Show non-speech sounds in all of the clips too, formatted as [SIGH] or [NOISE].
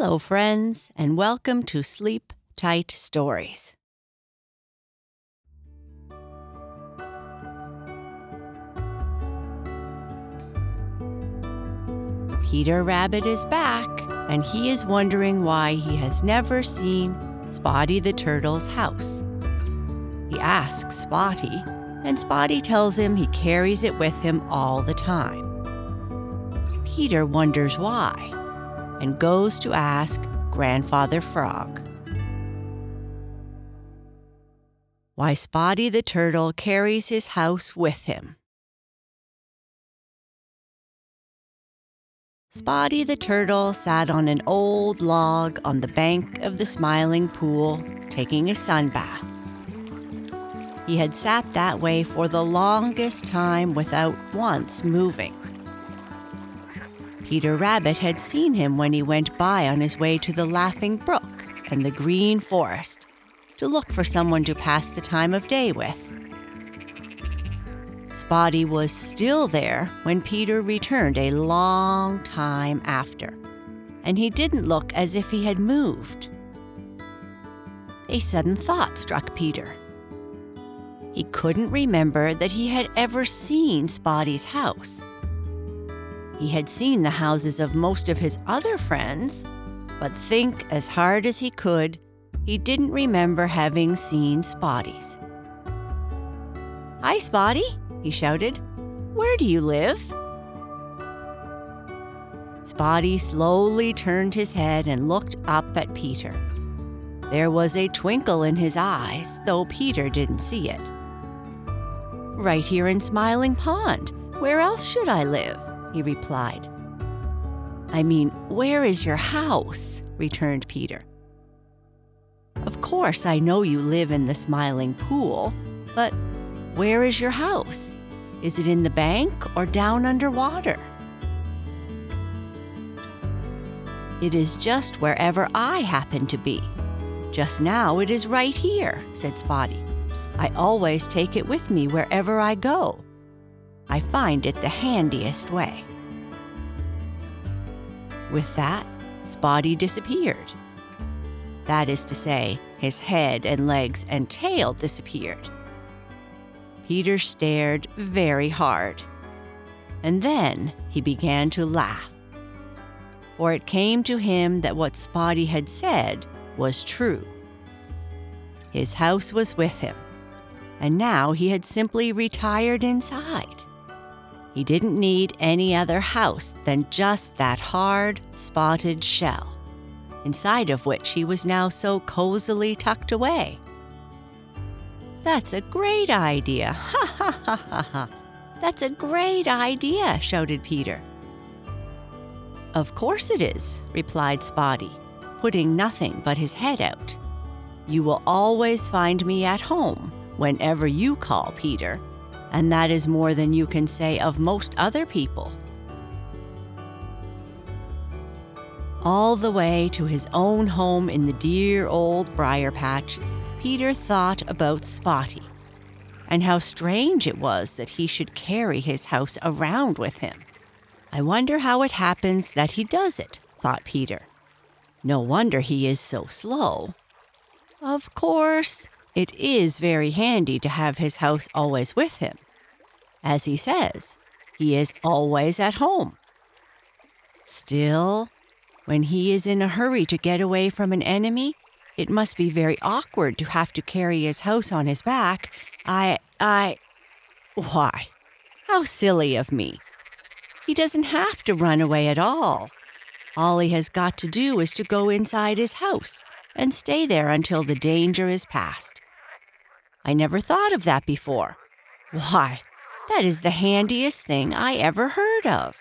Hello, friends, and welcome to Sleep Tight Stories. Peter Rabbit is back, and he is wondering why he has never seen Spotty the Turtle's house. He asks Spotty, and Spotty tells him he carries it with him all the time. Peter wonders why and goes to ask Grandfather Frog. Why Spotty the Turtle carries his house with him. Spotty the Turtle sat on an old log on the bank of the Smiling Pool, taking a sun bath. He had sat that way for the longest time without once moving. Peter Rabbit had seen him when he went by on his way to the Laughing Brook and the Green Forest to look for someone to pass the time of day with. Spotty was still there when Peter returned a long time after, and he didn't look as if he had moved. A sudden thought struck Peter. He couldn't remember that he had ever seen Spotty's house. He had seen the houses of most of his other friends, but think as hard as he could, he didn't remember having seen Spotty's. Hi, Spotty, he shouted. Where do you live? Spotty slowly turned his head and looked up at Peter. There was a twinkle in his eyes, though Peter didn't see it. Right here in Smiling Pond. Where else should I live? He replied. I mean, where is your house? returned Peter. Of course, I know you live in the Smiling Pool, but where is your house? Is it in the bank or down underwater? It is just wherever I happen to be. Just now it is right here, said Spotty. I always take it with me wherever I go. I find it the handiest way. With that, Spotty disappeared. That is to say, his head and legs and tail disappeared. Peter stared very hard. And then he began to laugh. For it came to him that what Spotty had said was true. His house was with him, and now he had simply retired inside. He didn't need any other house than just that hard, spotted shell, inside of which he was now so cozily tucked away. That's a great idea! [LAUGHS] Ha ha ha ha ha! That's a great idea! shouted Peter. Of course it is, replied Spotty, putting nothing but his head out. You will always find me at home whenever you call, Peter, and that is more than you can say of most other people. All the way to his own home in the dear old briar patch, Peter thought about Spotty and how strange it was that he should carry his house around with him. I wonder how it happens that he does it, thought Peter. No wonder he is so slow. Of course, it is very handy to have his house always with him. As he says, he is always at home. Still, when he is in a hurry to get away from an enemy, it must be very awkward to have to carry his house on his back. I, I. Why? How silly of me. He doesn't have to run away at all. All he has got to do is to go inside his house and stay there until the danger is past. I never thought of that before. Why, that is the handiest thing I ever heard of.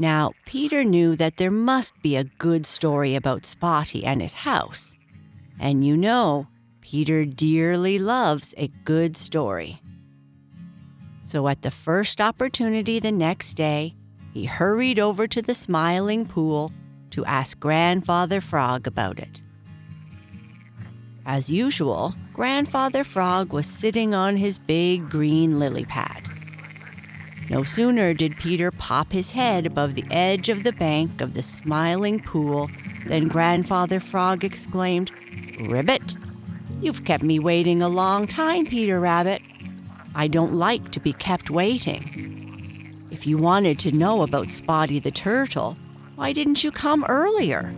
Now, Peter knew that there must be a good story about Spotty and his house. And you know, Peter dearly loves a good story. So at the first opportunity the next day, he hurried over to the Smiling Pool to ask Grandfather Frog about it. As usual, Grandfather Frog was sitting on his big green lily pad. No sooner did Peter pop his head above the edge of the bank of the smiling pool than Grandfather Frog exclaimed, Ribbit, you've kept me waiting a long time, Peter Rabbit. I don't like to be kept waiting. If you wanted to know about Spotty the Turtle, why didn't you come earlier?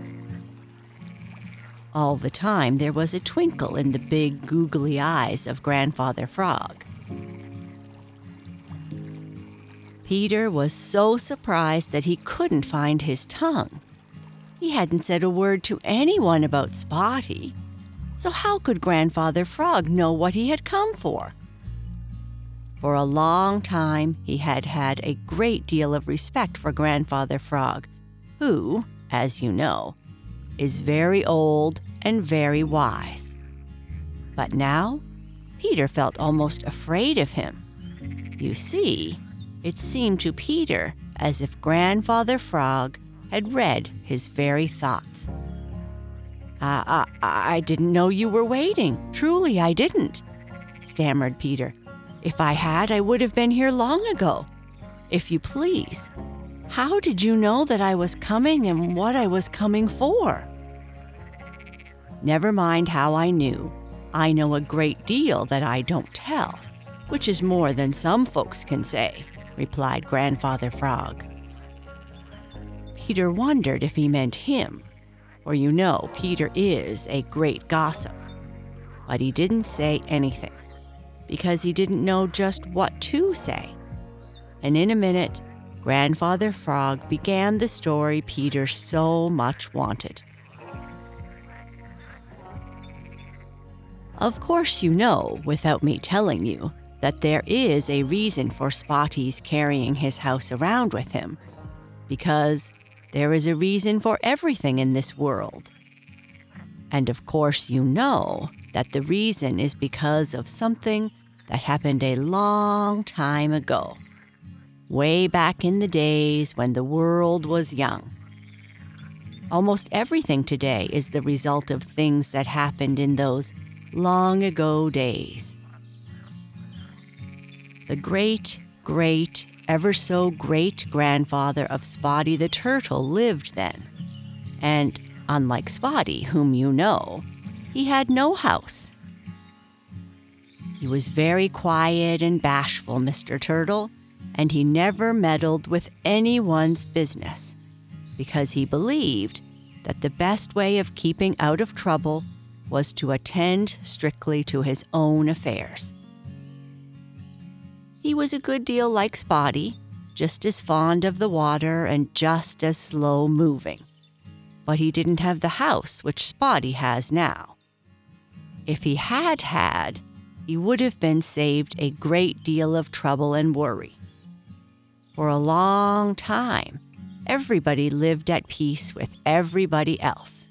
All the time there was a twinkle in the big googly eyes of Grandfather Frog. Peter was so surprised that he couldn't find his tongue. He hadn't said a word to anyone about Spotty. So, how could Grandfather Frog know what he had come for? For a long time, he had had a great deal of respect for Grandfather Frog, who, as you know, is very old and very wise. But now, Peter felt almost afraid of him. You see, it seemed to Peter as if Grandfather Frog had read his very thoughts. I, I, I didn't know you were waiting. Truly, I didn't, stammered Peter. If I had, I would have been here long ago. If you please, how did you know that I was coming and what I was coming for? Never mind how I knew. I know a great deal that I don't tell, which is more than some folks can say replied Grandfather Frog. Peter wondered if he meant him, for you know Peter is a great gossip. But he didn't say anything, because he didn't know just what to say. And in a minute, Grandfather Frog began the story Peter so much wanted. Of course, you know, without me telling you, that there is a reason for Spotty's carrying his house around with him, because there is a reason for everything in this world. And of course, you know that the reason is because of something that happened a long time ago, way back in the days when the world was young. Almost everything today is the result of things that happened in those long ago days. The great, great, ever so great grandfather of Spotty the Turtle lived then. And unlike Spotty, whom you know, he had no house. He was very quiet and bashful, Mr. Turtle, and he never meddled with anyone's business because he believed that the best way of keeping out of trouble was to attend strictly to his own affairs. He was a good deal like Spotty, just as fond of the water and just as slow moving. But he didn't have the house which Spotty has now. If he had had, he would have been saved a great deal of trouble and worry. For a long time, everybody lived at peace with everybody else.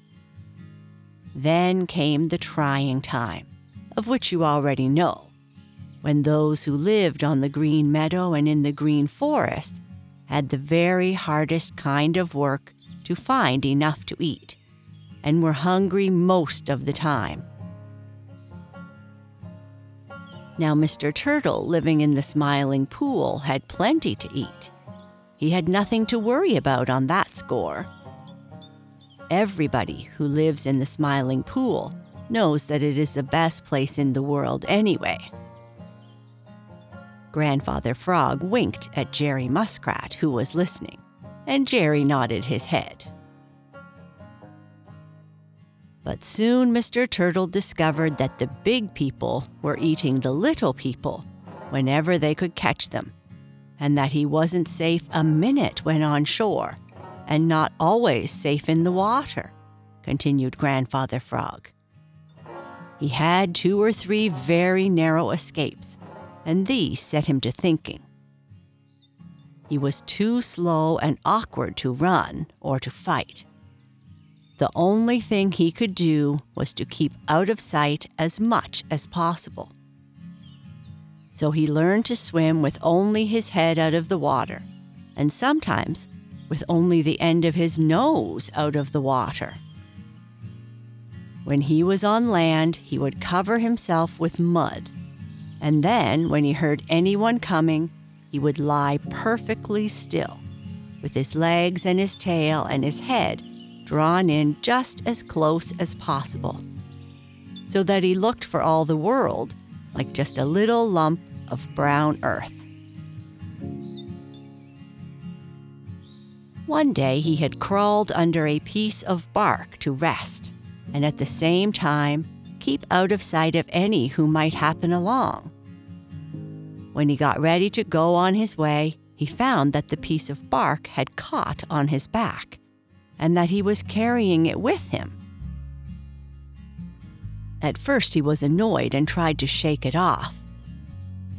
Then came the trying time, of which you already know when those who lived on the green meadow and in the green forest had the very hardest kind of work to find enough to eat, and were hungry most of the time. Now, Mr. Turtle, living in the Smiling Pool, had plenty to eat. He had nothing to worry about on that score. Everybody who lives in the Smiling Pool knows that it is the best place in the world anyway. Grandfather Frog winked at Jerry Muskrat, who was listening, and Jerry nodded his head. But soon Mr. Turtle discovered that the big people were eating the little people whenever they could catch them, and that he wasn't safe a minute when on shore, and not always safe in the water, continued Grandfather Frog. He had two or three very narrow escapes and these set him to thinking. He was too slow and awkward to run or to fight. The only thing he could do was to keep out of sight as much as possible. So he learned to swim with only his head out of the water, and sometimes with only the end of his nose out of the water. When he was on land, he would cover himself with mud and then, when he heard anyone coming, he would lie perfectly still, with his legs and his tail and his head drawn in just as close as possible, so that he looked for all the world like just a little lump of brown earth. One day he had crawled under a piece of bark to rest, and at the same time keep out of sight of any who might happen along. When he got ready to go on his way, he found that the piece of bark had caught on his back and that he was carrying it with him. At first, he was annoyed and tried to shake it off.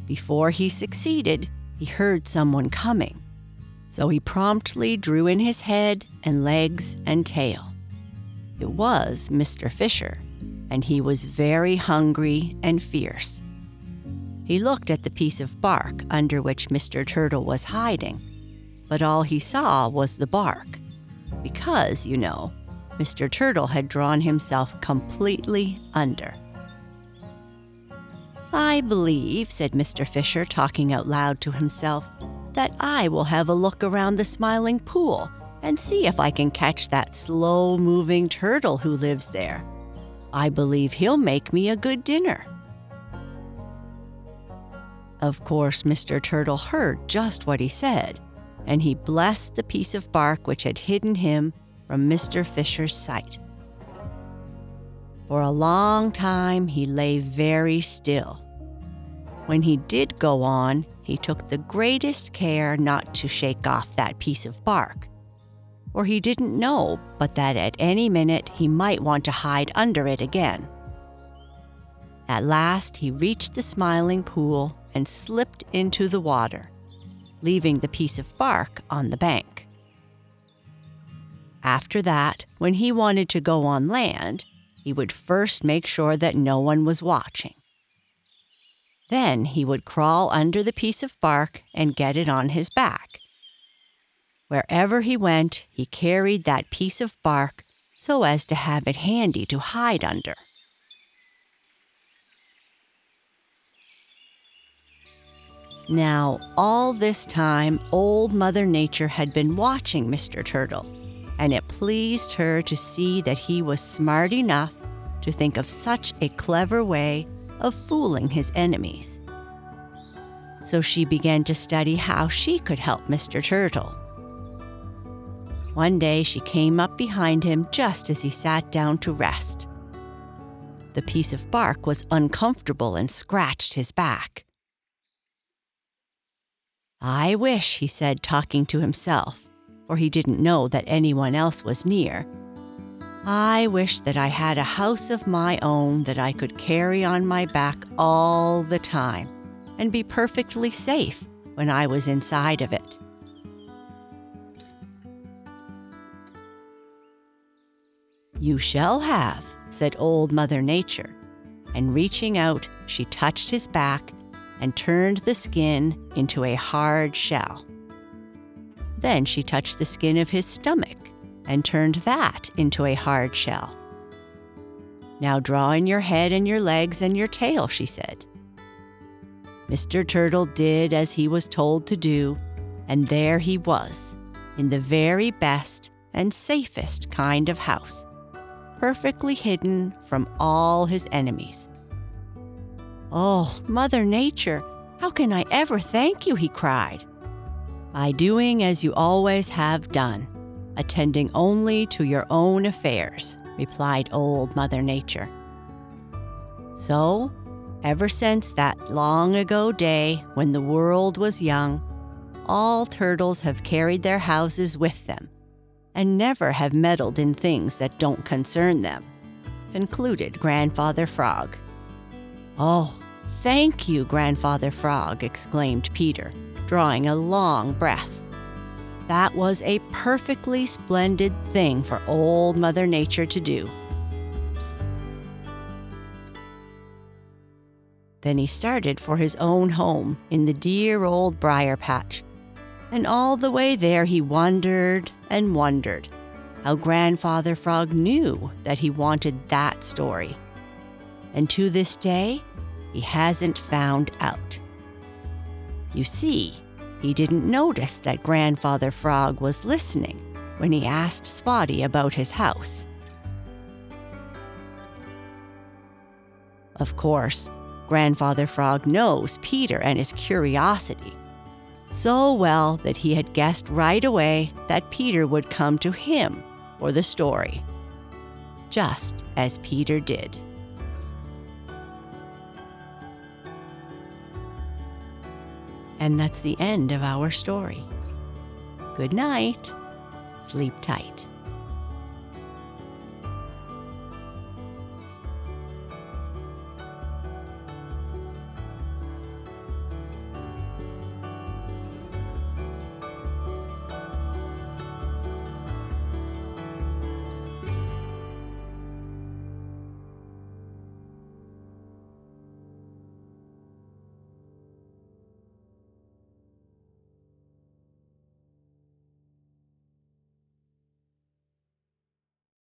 Before he succeeded, he heard someone coming, so he promptly drew in his head and legs and tail. It was Mr. Fisher, and he was very hungry and fierce. He looked at the piece of bark under which Mr. Turtle was hiding, but all he saw was the bark. Because, you know, Mr. Turtle had drawn himself completely under. I believe, said Mr. Fisher, talking out loud to himself, that I will have a look around the smiling pool and see if I can catch that slow moving turtle who lives there. I believe he'll make me a good dinner. Of course, Mr. Turtle heard just what he said, and he blessed the piece of bark which had hidden him from Mr. Fisher's sight. For a long time, he lay very still. When he did go on, he took the greatest care not to shake off that piece of bark, for he didn't know but that at any minute he might want to hide under it again. At last, he reached the smiling pool and slipped into the water, leaving the piece of bark on the bank. After that, when he wanted to go on land, he would first make sure that no one was watching. Then he would crawl under the piece of bark and get it on his back. Wherever he went, he carried that piece of bark so as to have it handy to hide under. Now, all this time, Old Mother Nature had been watching Mr. Turtle, and it pleased her to see that he was smart enough to think of such a clever way of fooling his enemies. So she began to study how she could help Mr. Turtle. One day she came up behind him just as he sat down to rest. The piece of bark was uncomfortable and scratched his back. I wish, he said, talking to himself, for he didn't know that anyone else was near. I wish that I had a house of my own that I could carry on my back all the time and be perfectly safe when I was inside of it. You shall have, said Old Mother Nature, and reaching out, she touched his back and turned the skin into a hard shell. Then she touched the skin of his stomach and turned that into a hard shell. Now draw in your head and your legs and your tail, she said. Mr. Turtle did as he was told to do, and there he was, in the very best and safest kind of house, perfectly hidden from all his enemies. Oh, Mother Nature, how can I ever thank you? he cried. By doing as you always have done, attending only to your own affairs, replied Old Mother Nature. So, ever since that long ago day when the world was young, all turtles have carried their houses with them and never have meddled in things that don't concern them, concluded Grandfather Frog. Oh, thank you, Grandfather Frog, exclaimed Peter, drawing a long breath. That was a perfectly splendid thing for Old Mother Nature to do. Then he started for his own home in the dear old briar patch. And all the way there he wondered and wondered how Grandfather Frog knew that he wanted that story. And to this day, he hasn't found out. You see, He didn't notice that Grandfather Frog was listening when he asked Spotty about his house. Of course, Grandfather Frog knows Peter and his curiosity so well that he had guessed right away that Peter would come to him for the story, just as Peter did. And that's the end of our story. Good night. Sleep tight.